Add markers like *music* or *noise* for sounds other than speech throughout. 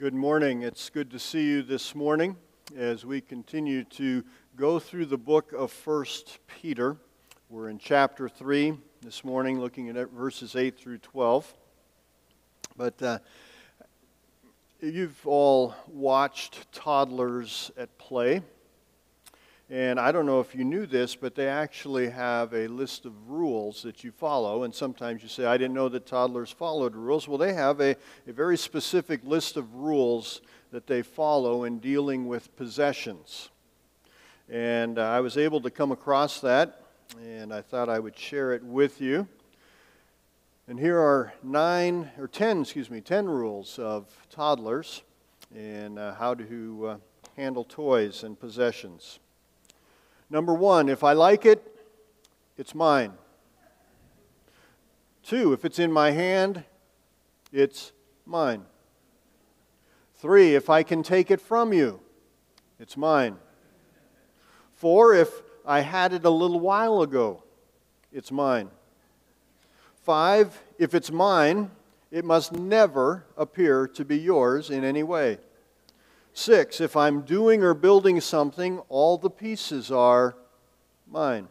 Good morning. It's good to see you this morning as we continue to go through the book of 1 Peter. We're in chapter 3 this morning, looking at verses 8 through 12. But uh, you've all watched toddlers at play. And I don't know if you knew this, but they actually have a list of rules that you follow. And sometimes you say, I didn't know that toddlers followed rules. Well, they have a, a very specific list of rules that they follow in dealing with possessions. And uh, I was able to come across that, and I thought I would share it with you. And here are nine, or ten, excuse me, ten rules of toddlers and uh, how to uh, handle toys and possessions. Number one, if I like it, it's mine. Two, if it's in my hand, it's mine. Three, if I can take it from you, it's mine. Four, if I had it a little while ago, it's mine. Five, if it's mine, it must never appear to be yours in any way. Six, if I'm doing or building something, all the pieces are mine.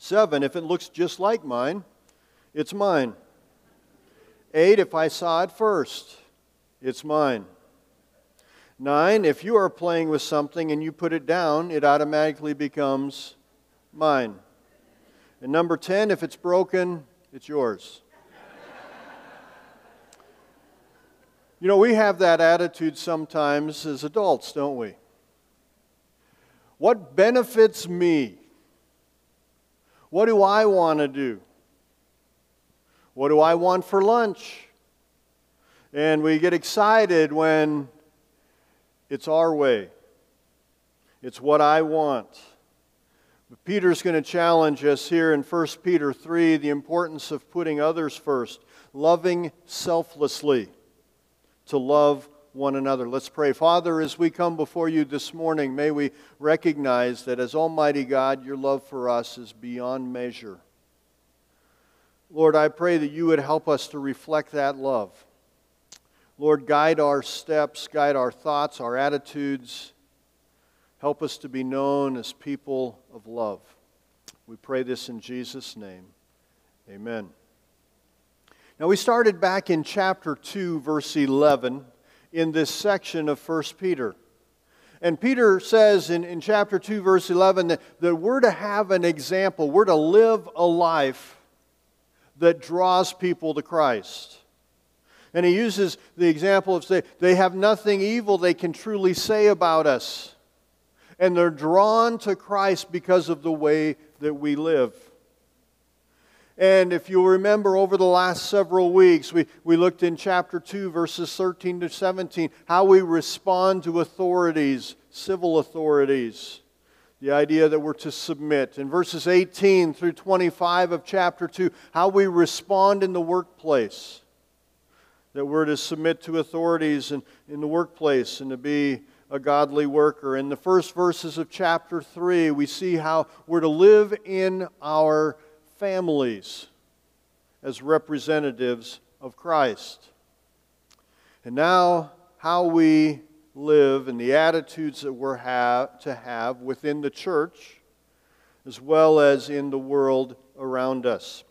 Seven, if it looks just like mine, it's mine. Eight, if I saw it first, it's mine. Nine, if you are playing with something and you put it down, it automatically becomes mine. And number 10, if it's broken, it's yours. You know, we have that attitude sometimes as adults, don't we? What benefits me? What do I want to do? What do I want for lunch? And we get excited when it's our way. It's what I want. But Peter's going to challenge us here in 1 Peter 3 the importance of putting others first, loving selflessly to love one another. Let's pray. Father, as we come before you this morning, may we recognize that as Almighty God, your love for us is beyond measure. Lord, I pray that you would help us to reflect that love. Lord, guide our steps, guide our thoughts, our attitudes. Help us to be known as people of love. We pray this in Jesus' name. Amen. Now, we started back in chapter 2, verse 11, in this section of 1 Peter. And Peter says in, in chapter 2, verse 11, that, that we're to have an example, we're to live a life that draws people to Christ. And he uses the example of say, they have nothing evil they can truly say about us. And they're drawn to Christ because of the way that we live. And if you'll remember over the last several weeks, we, we looked in chapter 2, verses 13 to 17, how we respond to authorities, civil authorities. The idea that we're to submit. In verses 18 through 25 of chapter 2, how we respond in the workplace. That we're to submit to authorities in, in the workplace and to be a godly worker. In the first verses of chapter 3, we see how we're to live in our families as representatives of Christ. And now, how we live and the attitudes that we're have, to have within the church as well as in the world around us.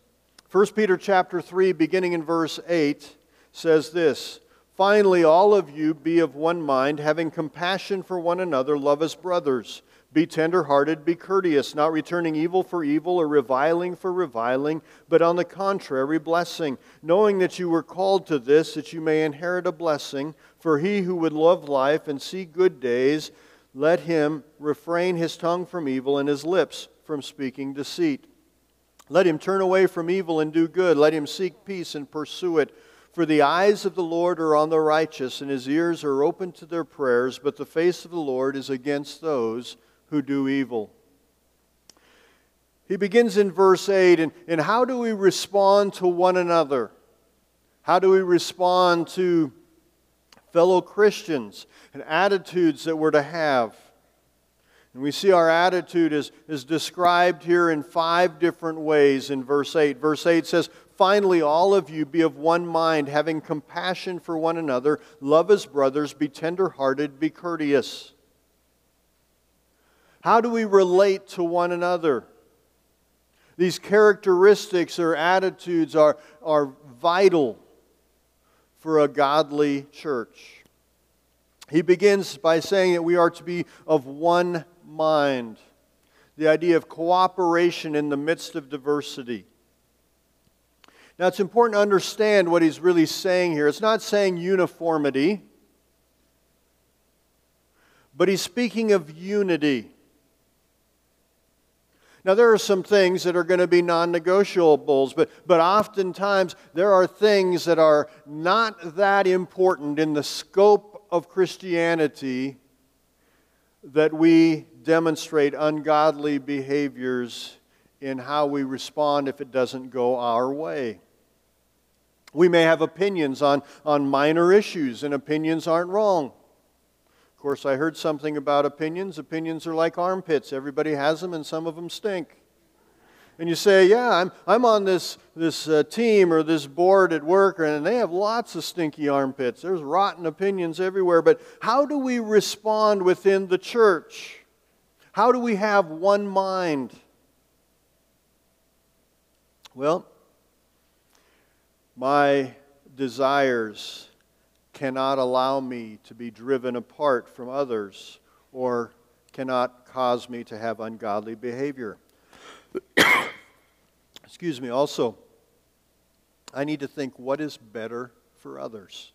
1 Peter chapter 3 beginning in verse 8 says this, Finally all of you be of one mind, having compassion for one another, love as brothers. Be tenderhearted, be courteous, not returning evil for evil or reviling for reviling, but on the contrary, blessing, knowing that you were called to this, that you may inherit a blessing. For he who would love life and see good days, let him refrain his tongue from evil and his lips from speaking deceit. Let him turn away from evil and do good. Let him seek peace and pursue it. For the eyes of the Lord are on the righteous, and his ears are open to their prayers, but the face of the Lord is against those who do evil. He begins in verse 8, and, and how do we respond to one another? How do we respond to fellow Christians and attitudes that we're to have? And we see our attitude is, is described here in five different ways in verse 8. Verse 8 says, finally, all of you be of one mind, having compassion for one another, love as brothers, be tenderhearted, be courteous. How do we relate to one another? These characteristics or attitudes are, are vital for a godly church. He begins by saying that we are to be of one mind. The idea of cooperation in the midst of diversity. Now, it's important to understand what he's really saying here. It's not saying uniformity, but he's speaking of unity. Now, there are some things that are going to be non negotiables, but, but oftentimes there are things that are not that important in the scope of Christianity that we demonstrate ungodly behaviors in how we respond if it doesn't go our way. We may have opinions on, on minor issues, and opinions aren't wrong course, I heard something about opinions. Opinions are like armpits. Everybody has them, and some of them stink. And you say, Yeah, I'm, I'm on this, this uh, team or this board at work, and they have lots of stinky armpits. There's rotten opinions everywhere. But how do we respond within the church? How do we have one mind? Well, my desires cannot allow me to be driven apart from others or cannot cause me to have ungodly behavior. *coughs* Excuse me, also, I need to think what is better for others.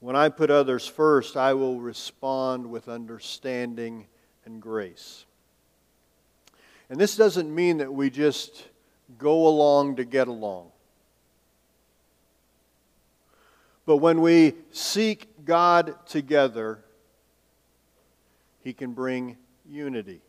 When I put others first, I will respond with understanding and grace. And this doesn't mean that we just go along to get along. But when we seek God together, He can bring unity.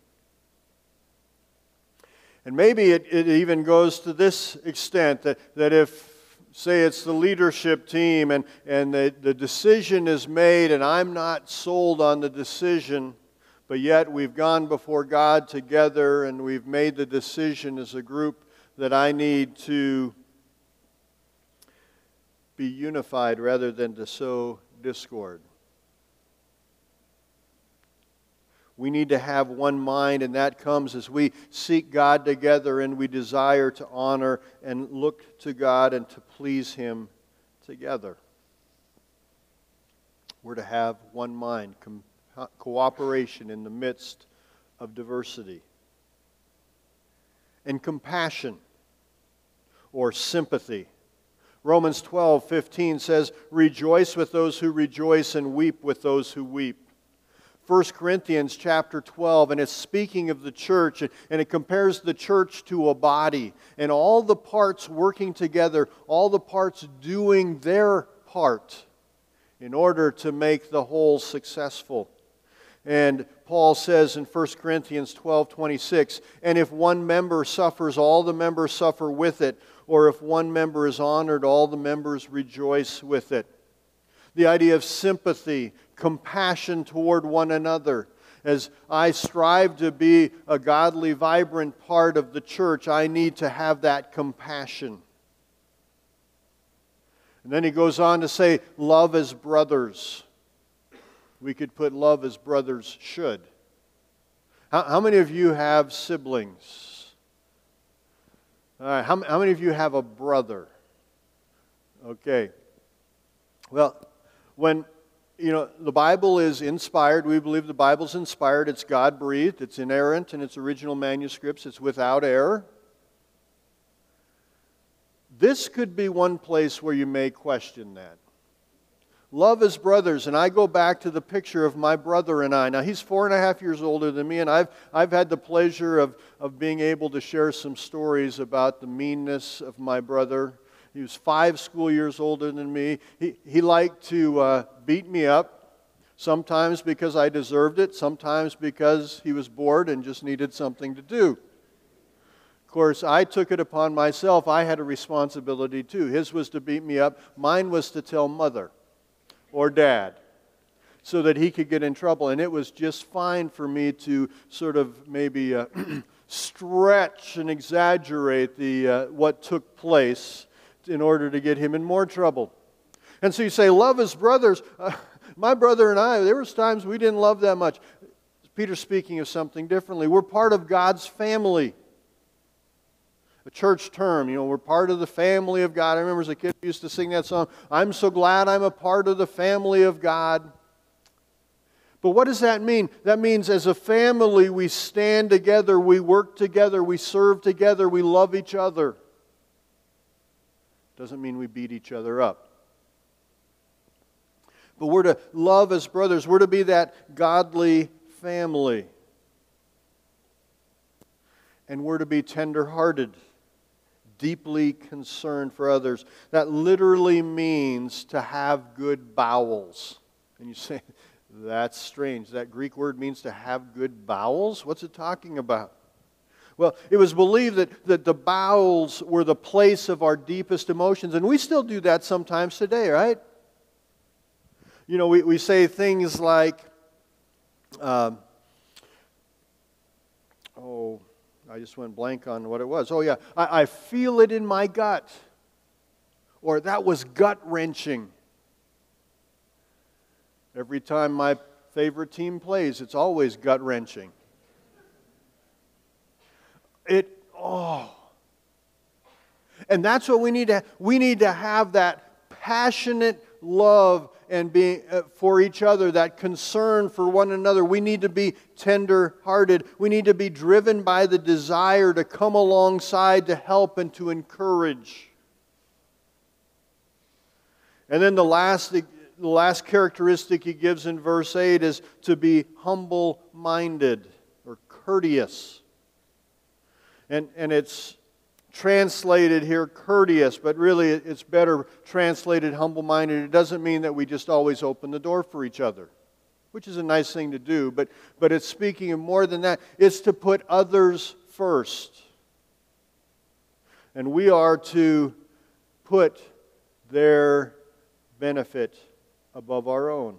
And maybe it, it even goes to this extent that, that if, say, it's the leadership team and, and the, the decision is made and I'm not sold on the decision, but yet we've gone before God together and we've made the decision as a group that I need to be unified rather than to sow discord. We need to have one mind, and that comes as we seek God together and we desire to honor and look to God and to please Him together. We're to have one mind, cooperation in the midst of diversity, and compassion or sympathy Romans 12, 15 says, Rejoice with those who rejoice and weep with those who weep. 1 Corinthians chapter 12, and it's speaking of the church, and it compares the church to a body, and all the parts working together, all the parts doing their part in order to make the whole successful. And Paul says in 1 Corinthians 12 26, and if one member suffers, all the members suffer with it or if one member is honored, all the members rejoice with it. The idea of sympathy, compassion toward one another. As I strive to be a godly, vibrant part of the church, I need to have that compassion. And then he goes on to say, love as brothers. We could put love as brothers should. How, how many of you have siblings? All right, how, how many of you have a brother? Okay. Well, when, you know, the Bible is inspired, we believe the Bible's inspired, it's God breathed, it's inerrant in its original manuscripts, it's without error. This could be one place where you may question that love as brothers. And I go back to the picture of my brother and I. Now, he's four and a half years older than me, and I've, I've had the pleasure of, of being able to share some stories about the meanness of my brother. He was five school years older than me. He, he liked to uh, beat me up, sometimes because I deserved it, sometimes because he was bored and just needed something to do. Of course, I took it upon myself. I had a responsibility too. His was to beat me up, mine was to tell mother or dad so that he could get in trouble. And it was just fine for me to sort of maybe uh, *clears throat* stretch and exaggerate the, uh, what took place in order to get him in more trouble. And so you say, love his brothers. Uh, my brother and I, there was times we didn't love that much. Peter's speaking of something differently. We're part of God's family. A church term, you know, we're part of the family of God. I remember as a kid, we used to sing that song, I'm so glad I'm a part of the family of God. But what does that mean? That means as a family, we stand together, we work together, we serve together, we love each other. Doesn't mean we beat each other up. But we're to love as brothers, we're to be that godly family. And we're to be tenderhearted, deeply concerned for others. That literally means to have good bowels. And you say, *laughs* that's strange. That Greek word means to have good bowels? What's it talking about? Well, it was believed that, that the bowels were the place of our deepest emotions, and we still do that sometimes today, right? You know, we, we say things like, um, oh, I just went blank on what it was. Oh, yeah, I, I feel it in my gut. Or that was gut wrenching. Every time my favorite team plays, it's always gut wrenching. It, oh. And that's what we need to we need to have that passionate love and being uh, for each other, that concern for one another. We need to be tender hearted. We need to be driven by the desire to come alongside to help and to encourage. And then the last, the last characteristic he gives in verse 8 is to be humble minded or courteous. And, and it's translated here courteous, but really it's better translated humble minded. It doesn't mean that we just always open the door for each other, which is a nice thing to do, but, but it's speaking of more than that. It's to put others first. And we are to put their benefit above our own.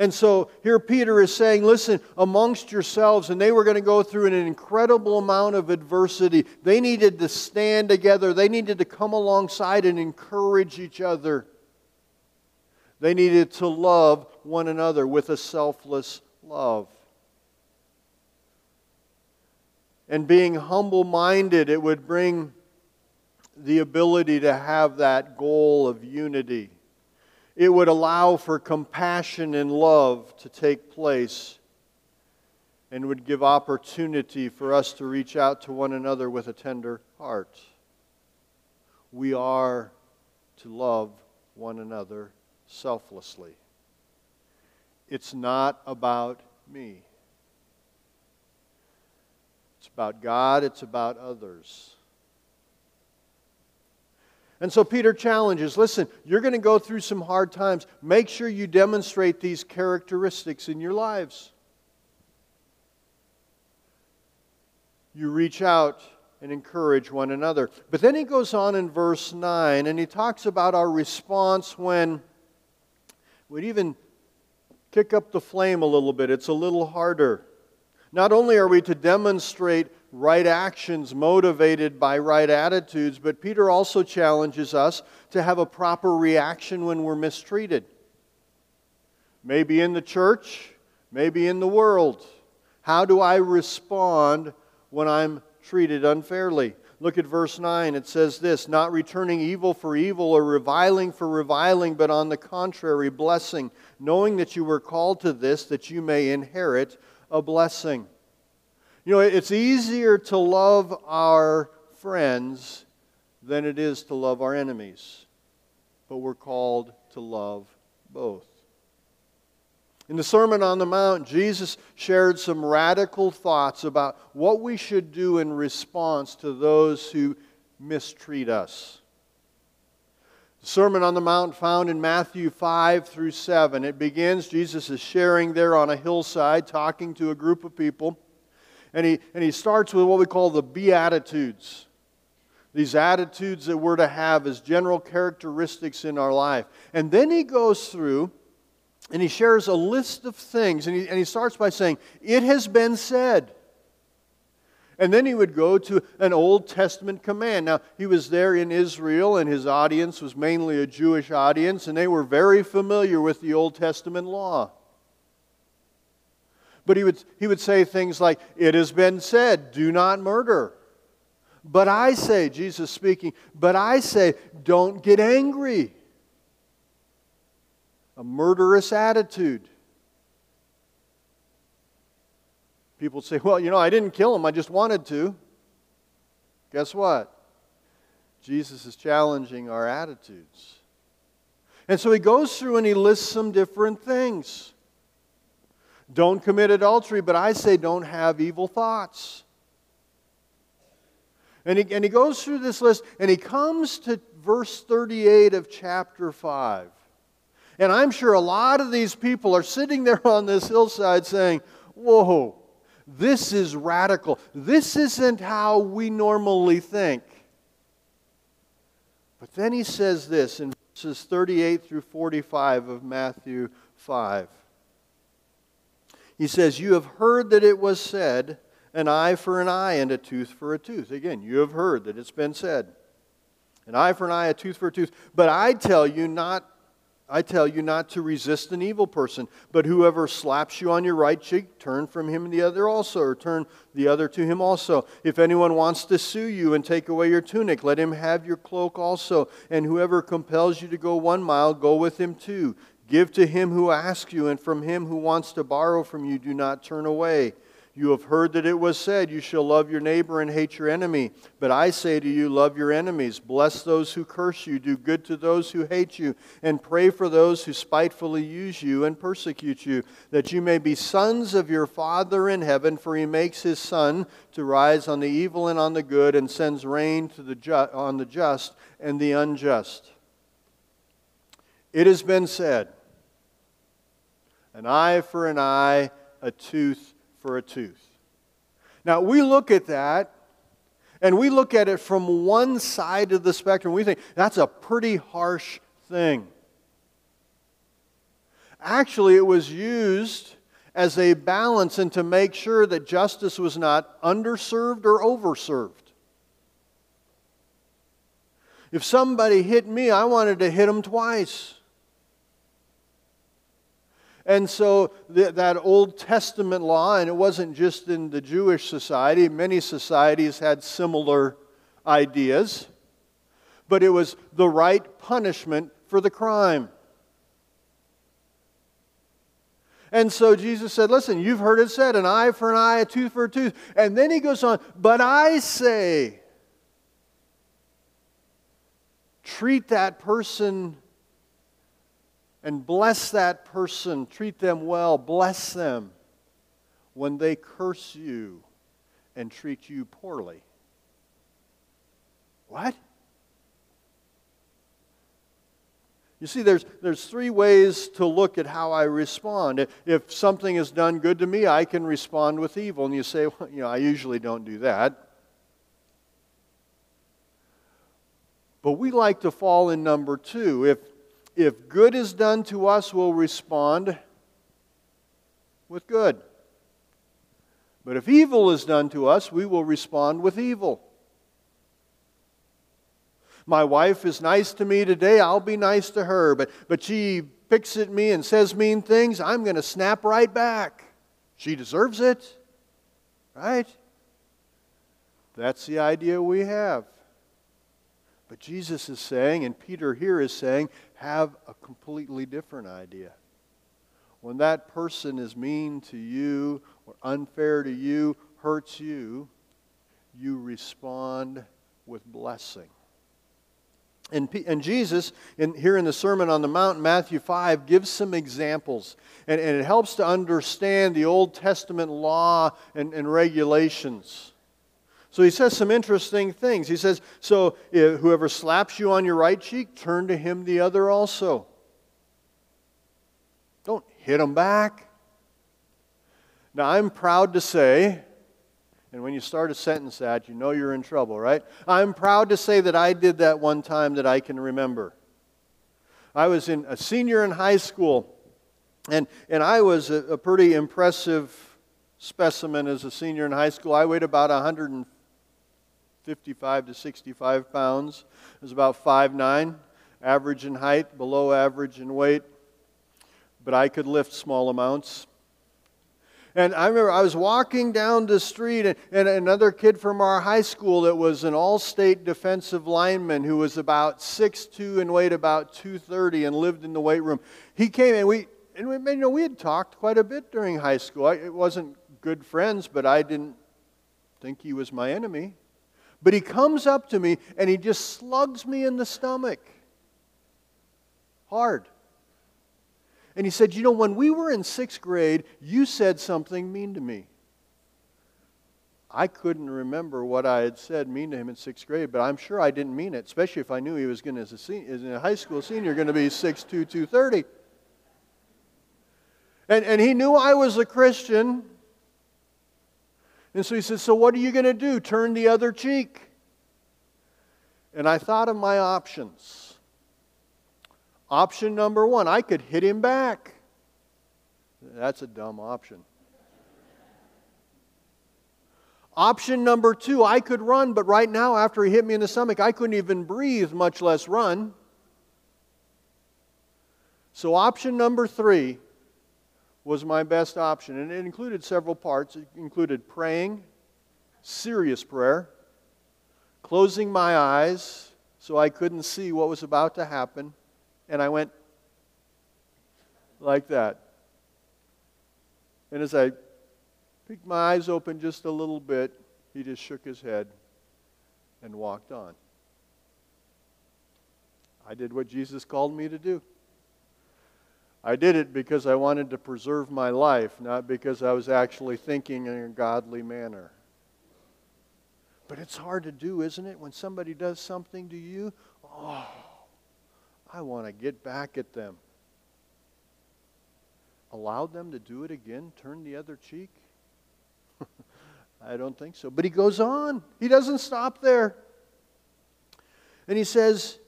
And so here Peter is saying, listen, amongst yourselves, and they were going to go through an incredible amount of adversity. They needed to stand together, they needed to come alongside and encourage each other. They needed to love one another with a selfless love. And being humble minded, it would bring the ability to have that goal of unity it would allow for compassion and love to take place and would give opportunity for us to reach out to one another with a tender heart. We are to love one another selflessly. It's not about me. It's about God, it's about others. And so Peter challenges listen, you're going to go through some hard times. Make sure you demonstrate these characteristics in your lives. You reach out and encourage one another. But then he goes on in verse 9 and he talks about our response when we'd even kick up the flame a little bit. It's a little harder. Not only are we to demonstrate right actions motivated by right attitudes, but Peter also challenges us to have a proper reaction when we're mistreated. Maybe in the church, maybe in the world. How do I respond when I'm treated unfairly? Look at verse 9. It says this Not returning evil for evil or reviling for reviling, but on the contrary, blessing, knowing that you were called to this, that you may inherit a blessing. You know, it's easier to love our friends than it is to love our enemies. But we're called to love both. In the Sermon on the Mount, Jesus shared some radical thoughts about what we should do in response to those who mistreat us. The Sermon on the Mount found in Matthew 5 through 7. It begins, Jesus is sharing there on a hillside, talking to a group of people. And he, and he starts with what we call the Beatitudes. These attitudes that we're to have as general characteristics in our life. And then he goes through and he shares a list of things, and he, and he starts by saying, It has been said. And then he would go to an Old Testament command. Now, he was there in Israel, and his audience was mainly a Jewish audience, and they were very familiar with the Old Testament law. But he would, he would say things like, It has been said, do not murder. But I say, Jesus speaking, but I say, don't get angry. A murderous attitude. People say, well, you know, I didn't kill him, I just wanted to. Guess what? Jesus is challenging our attitudes. And so he goes through and he lists some different things. Don't commit adultery, but I say don't have evil thoughts. And he, and he goes through this list and he comes to verse 38 of chapter 5. And I'm sure a lot of these people are sitting there on this hillside saying, Whoa, this is radical. This isn't how we normally think. But then he says this in verses 38 through 45 of Matthew 5. He says, You have heard that it was said, an eye for an eye and a tooth for a tooth. Again, you have heard that it's been said. An eye for an eye, a tooth for a tooth. But I tell you not I tell you not to resist an evil person, but whoever slaps you on your right cheek, turn from him the other also, or turn the other to him also. If anyone wants to sue you and take away your tunic, let him have your cloak also. And whoever compels you to go one mile, go with him two. Give to him who asks you, and from him who wants to borrow from you, do not turn away. You have heard that it was said, You shall love your neighbor and hate your enemy. But I say to you, Love your enemies, bless those who curse you, do good to those who hate you, and pray for those who spitefully use you and persecute you, that you may be sons of your Father in heaven, for he makes his sun to rise on the evil and on the good, and sends rain to the ju- on the just and the unjust. It has been said, An eye for an eye, a tooth for a tooth. Now, we look at that and we look at it from one side of the spectrum. We think that's a pretty harsh thing. Actually, it was used as a balance and to make sure that justice was not underserved or overserved. If somebody hit me, I wanted to hit them twice. And so th- that Old Testament law, and it wasn't just in the Jewish society, many societies had similar ideas, but it was the right punishment for the crime. And so Jesus said, Listen, you've heard it said, an eye for an eye, a tooth for a tooth. And then he goes on, But I say, treat that person and bless that person, treat them well, bless them when they curse you and treat you poorly. What? You see, there's, there's three ways to look at how I respond. If something is done good to me, I can respond with evil. And you say, well, you know, I usually don't do that. But we like to fall in number two. If, if good is done to us, we'll respond with good. But if evil is done to us, we will respond with evil. My wife is nice to me today, I'll be nice to her. But, but she picks at me and says mean things, I'm going to snap right back. She deserves it, right? That's the idea we have. But Jesus is saying, and Peter here is saying, have a completely different idea. When that person is mean to you or unfair to you, hurts you, you respond with blessing. And, and Jesus, in, here in the Sermon on the Mount, Matthew 5, gives some examples. And, and it helps to understand the Old Testament law and, and regulations. So he says some interesting things. He says, So eh, whoever slaps you on your right cheek, turn to him the other also. Don't hit him back. Now, I'm proud to say, and when you start a sentence that, you know you're in trouble, right? I'm proud to say that I did that one time that I can remember. I was in a senior in high school, And, and I was a, a pretty impressive specimen as a senior in high school. I weighed about 155 to 65 pounds. Was about 5'9, average in height, below average in weight. But I could lift small amounts. And I remember I was walking down the street, and, and another kid from our high school that was an all state defensive lineman who was about 6'2 and weighed about 230 and lived in the weight room. He came and we, and we, you know, we had talked quite a bit during high school. I, it wasn't good friends, but I didn't think he was my enemy. But he comes up to me and he just slugs me in the stomach. Hard. And he said, You know, when we were in sixth grade, you said something mean to me. I couldn't remember what I had said mean to him in sixth grade, but I'm sure I didn't mean it, especially if I knew he was going to, as a, as a high school senior, going to be 6'2, 230. And, and he knew I was a Christian. And so he said, So what are you going to do? Turn the other cheek. And I thought of my options. Option number one, I could hit him back. That's a dumb option. Option number two, I could run, but right now, after he hit me in the stomach, I couldn't even breathe, much less run. So, option number three was my best option, and it included several parts. It included praying, serious prayer, closing my eyes so I couldn't see what was about to happen, and I went like that. And as I peeked my eyes open just a little bit, he just shook his head and walked on. I did what Jesus called me to do. I did it because I wanted to preserve my life, not because I was actually thinking in a godly manner. But it's hard to do, isn't it? When somebody does something to you, oh, I want to get back at them. Allow them to do it again, turn the other cheek? *laughs* I don't think so. But he goes on, he doesn't stop there. And he says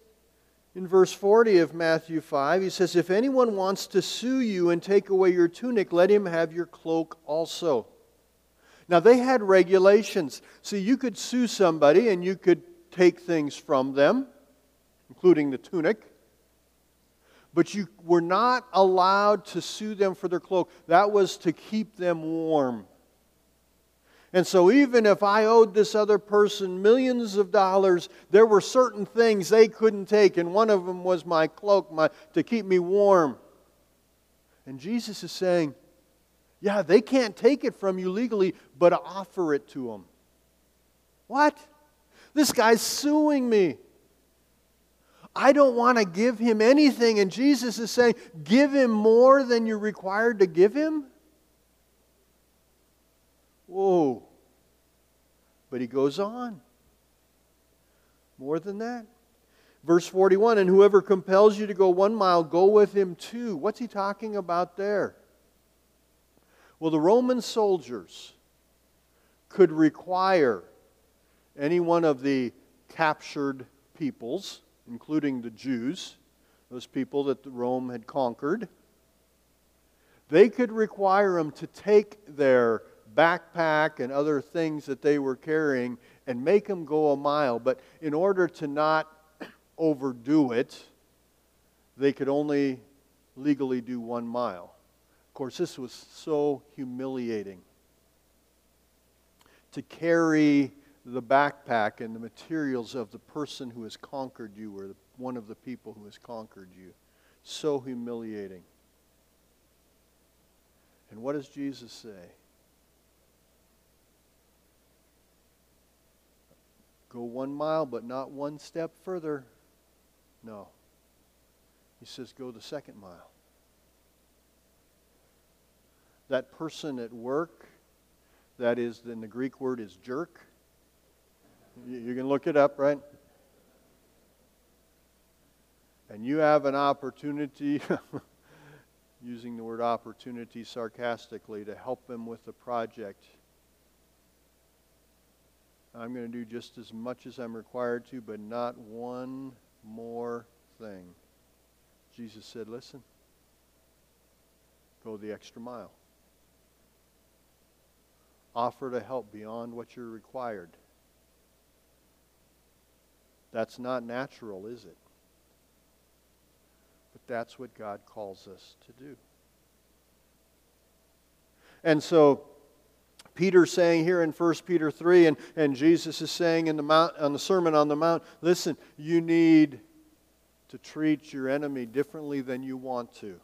in verse 40 of Matthew 5, he says, If anyone wants to sue you and take away your tunic, let him have your cloak also. Now, they had regulations. So you could sue somebody and you could take things from them, including the tunic but you were not allowed to sue them for their cloak. That was to keep them warm. And so, even if I owed this other person millions of dollars, there were certain things they couldn't take, and one of them was my cloak my, to keep me warm. And Jesus is saying, Yeah, they can't take it from you legally, but offer it to them. What? This guy's suing me. I don't want to give him anything. And Jesus is saying, Give him more than you're required to give him? Whoa. But he goes on. More than that. Verse 41 And whoever compels you to go one mile, go with him two. What's he talking about there? Well, the Roman soldiers could require any one of the captured peoples including the Jews, those people that Rome had conquered, they could require them to take their backpack and other things that they were carrying and make them go a mile. But in order to not *clears throat* overdo it, they could only legally do one mile. Of course, this was so humiliating. To carry the backpack and the materials of the person who has conquered you or one of the people who has conquered you. So humiliating. And what does Jesus say? Go one mile, but not one step further. No. He says, go the second mile. That person at work, that is, in the Greek word is jerk you can look it up, right? And you have an opportunity, *laughs* using the word opportunity sarcastically, to help them with the project. I'm going to do just as much as I'm required to, but not one more thing. Jesus said, Listen, Go the extra mile. Offer to help beyond what you're required. That's not natural, is it? But that's what God calls us to do. And so, Peter's saying here in 1 Peter 3, and, and Jesus is saying in the Mount, on the Sermon on the Mount, listen, you need to treat your enemy differently than you want to.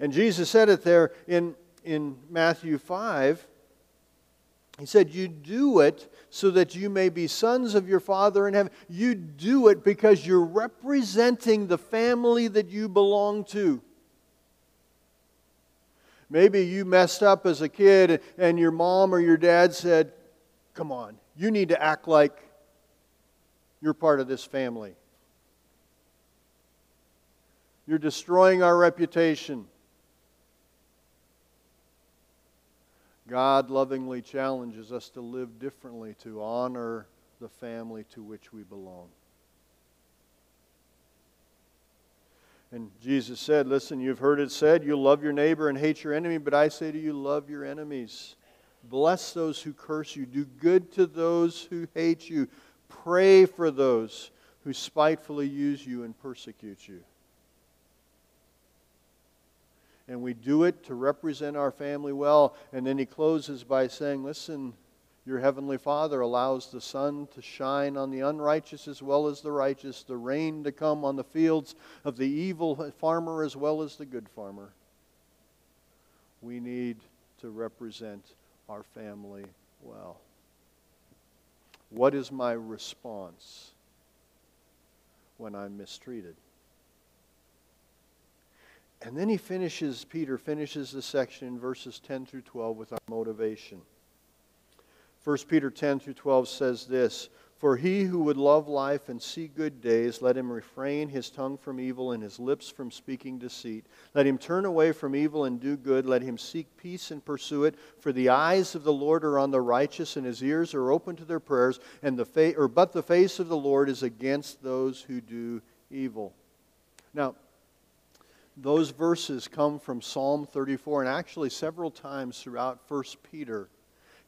And Jesus said it there in, in Matthew 5. He said, You do it so that you may be sons of your Father in heaven. You do it because you're representing the family that you belong to. Maybe you messed up as a kid and your mom or your dad said, Come on, you need to act like you're part of this family. You're destroying our reputation. God lovingly challenges us to live differently, to honor the family to which we belong. And Jesus said, Listen, you've heard it said, you love your neighbor and hate your enemy, but I say to you, love your enemies. Bless those who curse you. Do good to those who hate you. Pray for those who spitefully use you and persecute you. And we do it to represent our family well. And then he closes by saying, Listen, your heavenly Father allows the sun to shine on the unrighteous as well as the righteous, the rain to come on the fields of the evil farmer as well as the good farmer. We need to represent our family well. What is my response when I'm mistreated? And then he finishes, Peter finishes the section in verses 10 through 12 with our motivation. 1 Peter 10 through 12 says this For he who would love life and see good days, let him refrain his tongue from evil and his lips from speaking deceit. Let him turn away from evil and do good. Let him seek peace and pursue it. For the eyes of the Lord are on the righteous, and his ears are open to their prayers. And the fa- or, but the face of the Lord is against those who do evil. Now, those verses come from Psalm 34, and actually several times throughout 1 Peter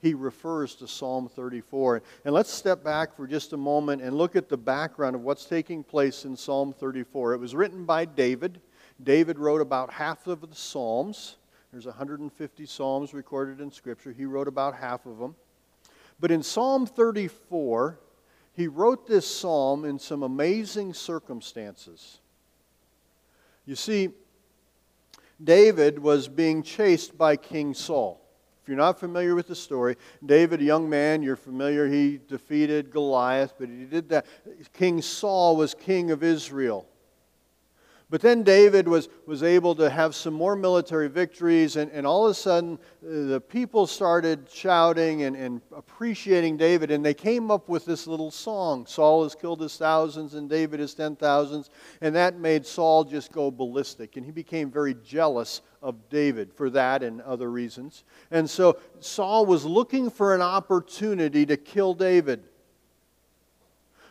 he refers to Psalm 34. And let's step back for just a moment and look at the background of what's taking place in Psalm 34. It was written by David. David wrote about half of the Psalms. There's 150 Psalms recorded in Scripture. He wrote about half of them. But in Psalm 34, he wrote this psalm in some amazing circumstances. You see, David was being chased by King Saul. If you're not familiar with the story, David, a young man, you're familiar, he defeated Goliath, but he did that. King Saul was king of Israel. But then David was, was able to have some more military victories, and, and all of a sudden uh, the people started shouting and, and appreciating David, and they came up with this little song Saul has killed his thousands, and David his ten thousands. And that made Saul just go ballistic, and he became very jealous of David for that and other reasons. And so Saul was looking for an opportunity to kill David.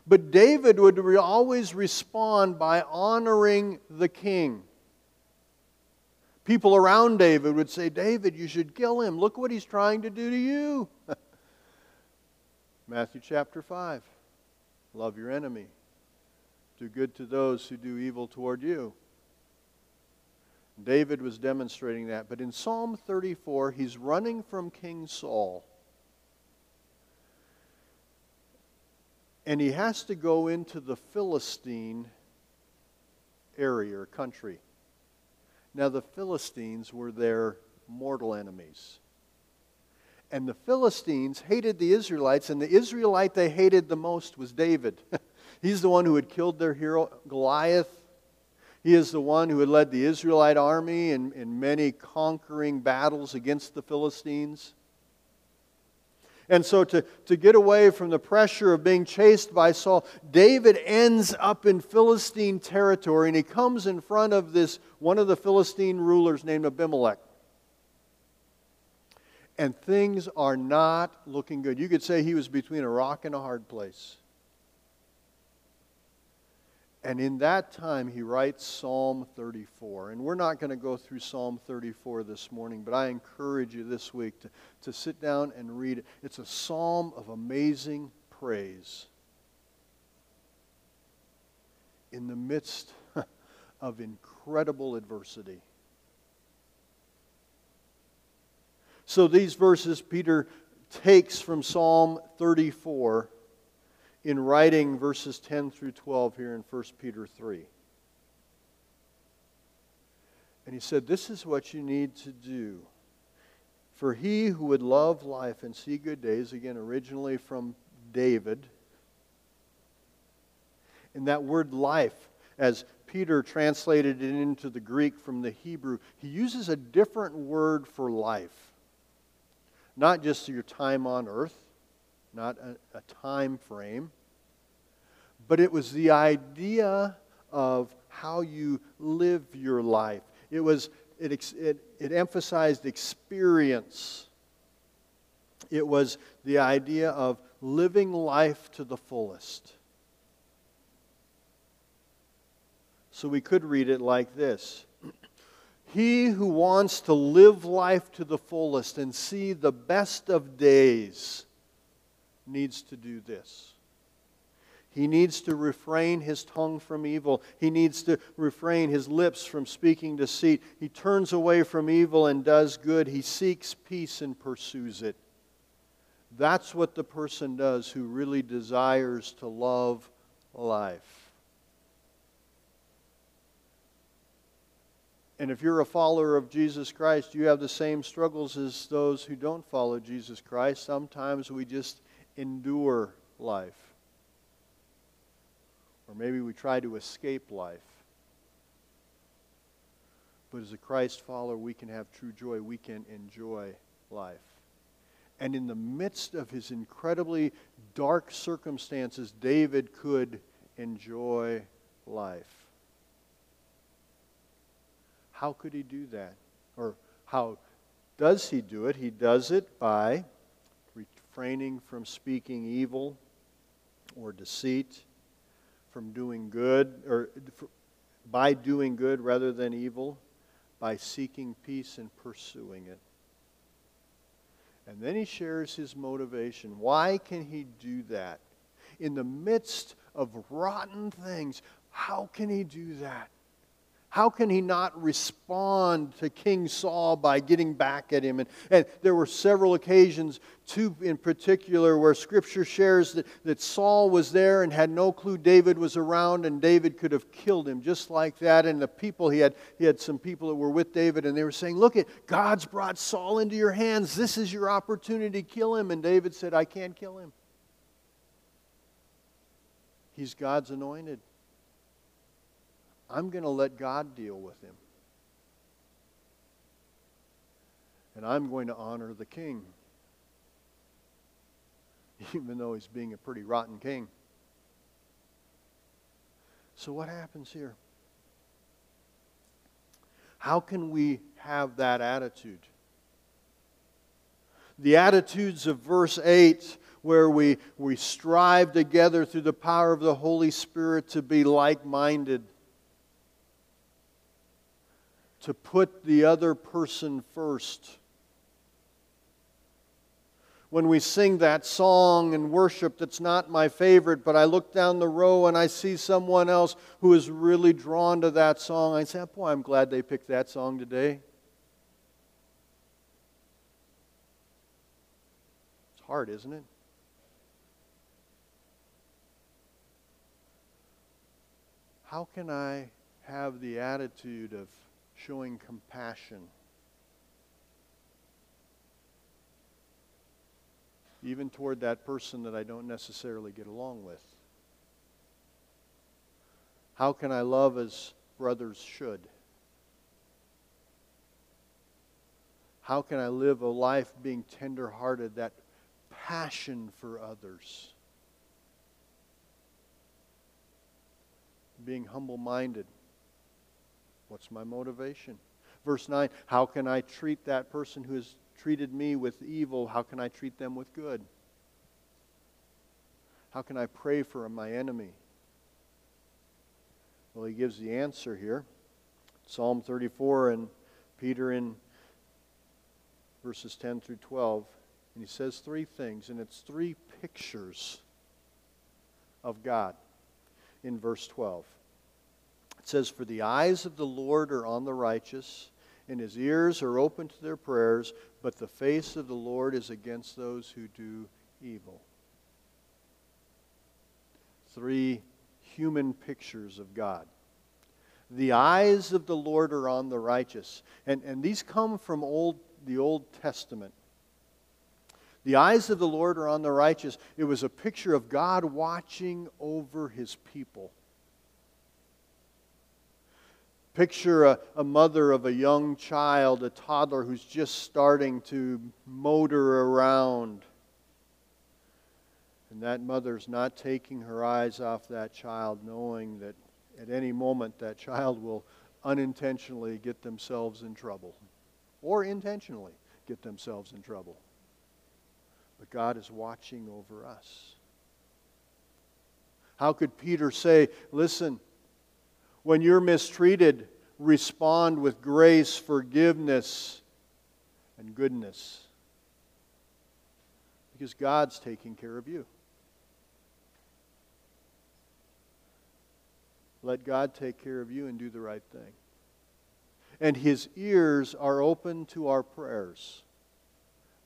But David would re- always respond by honoring the king. People around David would say, David, you should kill him. Look what he's trying to do to you. *laughs* Matthew chapter 5. Love your enemy. Do good to those who do evil toward you. David was demonstrating that. But in Psalm 34, he's running from King Saul. And he has to go into the Philistine area or country. Now, the Philistines were their mortal enemies. And the Philistines hated the Israelites, and the Israelite they hated the most was David. *laughs* He's the one who had killed their hero Goliath. He is the one who had led the Israelite army in, in many conquering battles against the Philistines. And so, to, to get away from the pressure of being chased by Saul, David ends up in Philistine territory and he comes in front of this one of the Philistine rulers named Abimelech. And things are not looking good. You could say he was between a rock and a hard place. And in that time, he writes Psalm 34. And we're not going to go through Psalm 34 this morning, but I encourage you this week to, to sit down and read it. It's a psalm of amazing praise in the midst *laughs* of incredible adversity. So these verses Peter takes from Psalm 34 in writing verses 10 through 12 here in 1 Peter 3. And he said, This is what you need to do. For he who would love life and see good days, again, originally from David. And that word life, as Peter translated it into the Greek from the Hebrew, he uses a different word for life. Not just your time on earth, not a, a time frame, but it was the idea of how you live your life. It was it, it, it emphasized experience. It was the idea of living life to the fullest. So we could read it like this *clears throat* He who wants to live life to the fullest and see the best of days needs to do this. He needs to refrain his tongue from evil. He needs to refrain his lips from speaking deceit. He turns away from evil and does good. He seeks peace and pursues it. That's what the person does who really desires to love life. And if you're a follower of Jesus Christ, you have the same struggles as those who don't follow Jesus Christ. Sometimes we just endure life. Or maybe we try to escape life. But as a Christ follower, we can have true joy. We can enjoy life. And in the midst of his incredibly dark circumstances, David could enjoy life. How could he do that? Or how does he do it? He does it by refraining from speaking evil or deceit, from doing good, or by doing good rather than evil, by seeking peace and pursuing it. And then he shares his motivation. Why can he do that? In the midst of rotten things, how can he do that? How can he not respond to King Saul by getting back at him? And, and there were several occasions, two in particular, where Scripture shares that, that Saul was there and had no clue David was around, and David could have killed him just like that. And the people, he had, he had some people that were with David, and they were saying, Look, it, God's brought Saul into your hands. This is your opportunity to kill him. And David said, I can't kill him. He's God's anointed. I'm going to let God deal with him. And I'm going to honor the king, *laughs* even though he's being a pretty rotten king. So, what happens here? How can we have that attitude? The attitudes of verse 8, where we, we strive together through the power of the Holy Spirit to be like minded to put the other person first. When we sing that song and worship that's not my favorite, but I look down the row and I see someone else who is really drawn to that song, I say, Boy, I'm glad they picked that song today. It's hard, isn't it? How can I have the attitude of showing compassion. Even toward that person that I don't necessarily get along with. How can I love as brothers should? How can I live a life being tenderhearted, that passion for others? Being humble minded. What's my motivation? Verse 9 How can I treat that person who has treated me with evil? How can I treat them with good? How can I pray for my enemy? Well, he gives the answer here. Psalm 34 and Peter in verses 10 through 12. And he says three things, and it's three pictures of God in verse 12. It says, For the eyes of the Lord are on the righteous, and his ears are open to their prayers, but the face of the Lord is against those who do evil. Three human pictures of God. The eyes of the Lord are on the righteous. And, and these come from old, the Old Testament. The eyes of the Lord are on the righteous. It was a picture of God watching over his people. Picture a, a, mother of a young child, a toddler who's just starting to motor around. And that mother's not taking her eyes off that child, knowing that at any moment that child will unintentionally get themselves in trouble or intentionally get themselves in trouble. But God is watching over us. How could Peter say, Listen, when you're mistreated, respond with grace, forgiveness, and goodness? Because God's taking care of you. Let God take care of you and do the right thing. And His ears are open to our prayers.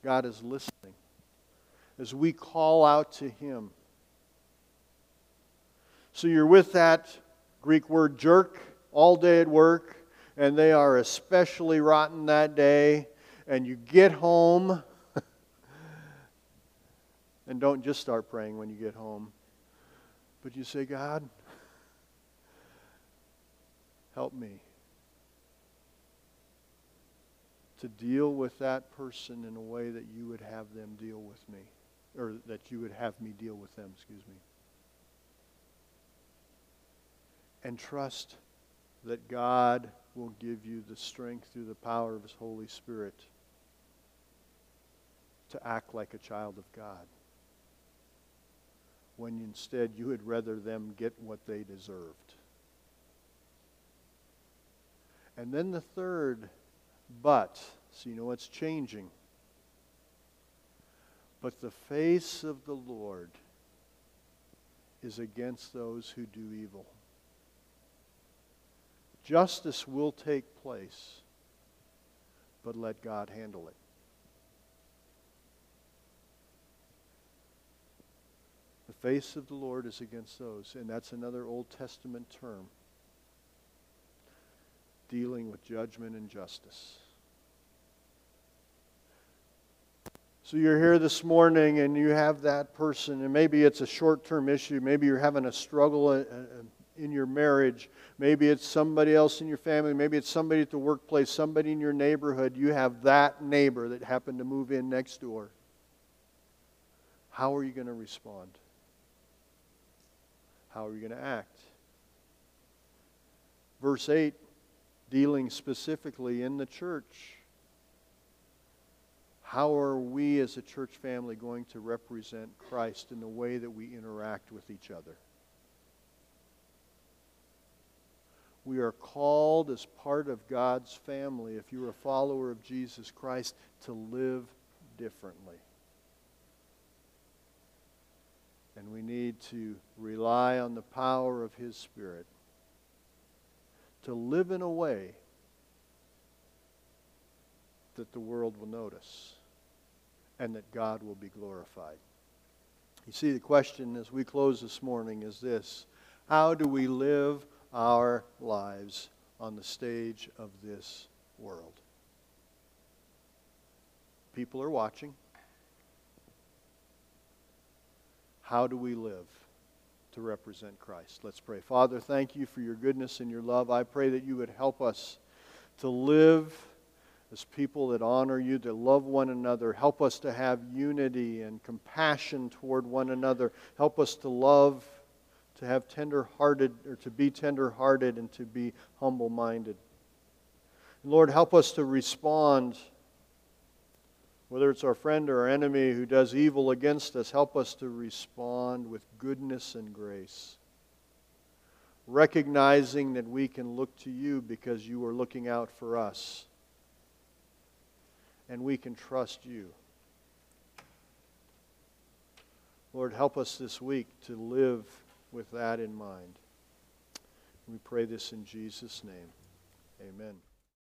God is listening as we call out to Him. So you're with that Greek word jerk all day at work, and they are especially rotten that day, and you get home. *laughs* and don't just start praying when you get home, but you say, God, help me to deal with that person in a way that you would have them deal with me or that you would have me deal with them, excuse me. And trust that God will give you the strength through the power of His Holy Spirit to act like a child of God. When instead you would rather them get what they deserved. And then the third, but, so you know what's changing. But the face of the Lord is against those who do evil. Justice will take place, but let God handle it. The face of the Lord is against those, and that's another Old Testament term dealing with judgment and justice. So you're here this morning and you have that person, and maybe it's a short term issue. Maybe you're having a struggle uh, in your marriage. Maybe it's somebody else in your family. Maybe it's somebody at the workplace, somebody in your neighborhood. You have that neighbor that happened to move in next door. How are you going to respond? How are you going to act? Verse 8, dealing specifically in the church how are we as a church family going to represent Christ in the way that we interact with each other? We are called as part of God's family, if you're a follower of Jesus Christ, to live differently. And we need to rely on the power of His Spirit to live in a way that the world will notice and that God will be glorified. You see, the question as we close this morning is this How do we live our lives on the stage of this world? People are watching. How do we live to represent Christ? Let's pray. Father, thank you for your goodness and your love. I pray that you would help us to live as people that honor you, that love one another. Help us to have unity and compassion toward one another. Help us to love, to have tender-hearted or to be tender-hearted and to be humble-minded. Lord, help us to respond whether it's our friend or our enemy who does evil against us, help us to respond with goodness and grace. Recognizing that we can look to you because you are looking out for us. And we can trust you. Lord, help us this week to live with that in mind. We pray this in Jesus' name. Amen.